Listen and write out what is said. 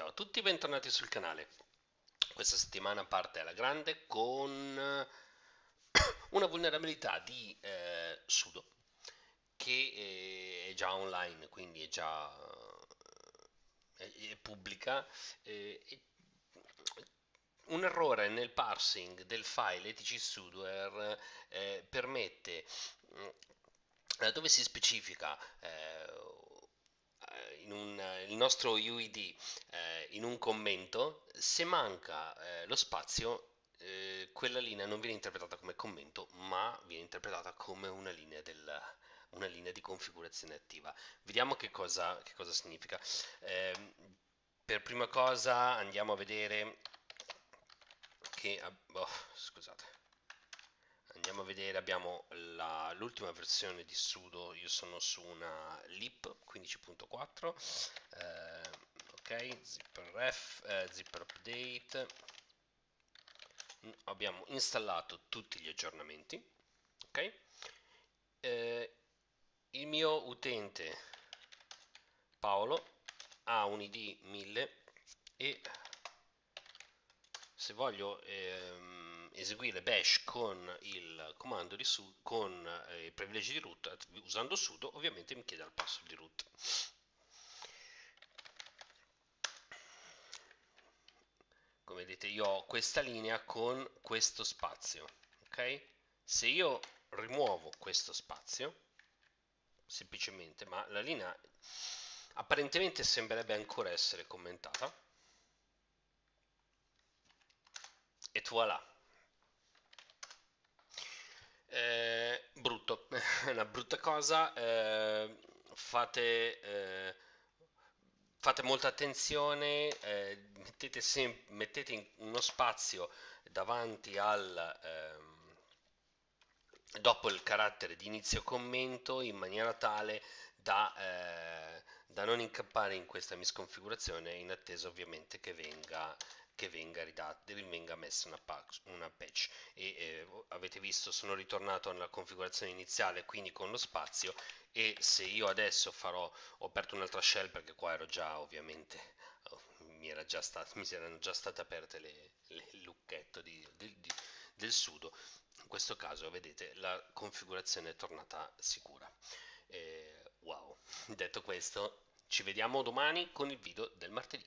Ciao a tutti, bentornati sul canale. Questa settimana parte alla grande con una vulnerabilità di eh, sudo che eh, è già online, quindi è già è, è pubblica. Eh, un errore nel parsing del file etc sudoer eh, permette mm, dove si specifica eh, un, il nostro UID eh, in un commento, se manca eh, lo spazio, eh, quella linea non viene interpretata come commento, ma viene interpretata come una linea, del, una linea di configurazione attiva. Vediamo che cosa, che cosa significa. Ehm, per prima cosa andiamo a vedere che... Oh, scusate andiamo a vedere abbiamo l'ultima versione di sudo io sono su una lip 15.4 eh, ok zipper eh, zipper update. Mm, abbiamo installato tutti gli aggiornamenti ok? Eh, il mio utente Paolo ha un id 1000 e se voglio ehm, eseguire bash con il comando di su con eh, i privilegi di root usando sudo ovviamente mi chiede il password di root come vedete io ho questa linea con questo spazio ok? Se io rimuovo questo spazio semplicemente ma la linea apparentemente sembrerebbe ancora essere commentata e voilà. Eh, brutto, una brutta cosa, eh, fate, eh, fate molta attenzione, eh, mettete, sem- mettete uno spazio davanti al... Ehm, dopo il carattere di inizio commento in maniera tale da, eh, da non incappare in questa misconfigurazione in attesa ovviamente che venga che venga ridata, venga messa una, patch, una patch. e eh, avete visto sono ritornato nella configurazione iniziale quindi con lo spazio e se io adesso farò ho aperto un'altra shell perché qua ero già ovviamente oh, mi, era già stato, mi erano già state aperte le, le lucchetto di, di, di, del sudo in questo caso vedete la configurazione è tornata sicura. Eh, wow. Detto questo ci vediamo domani con il video del martedì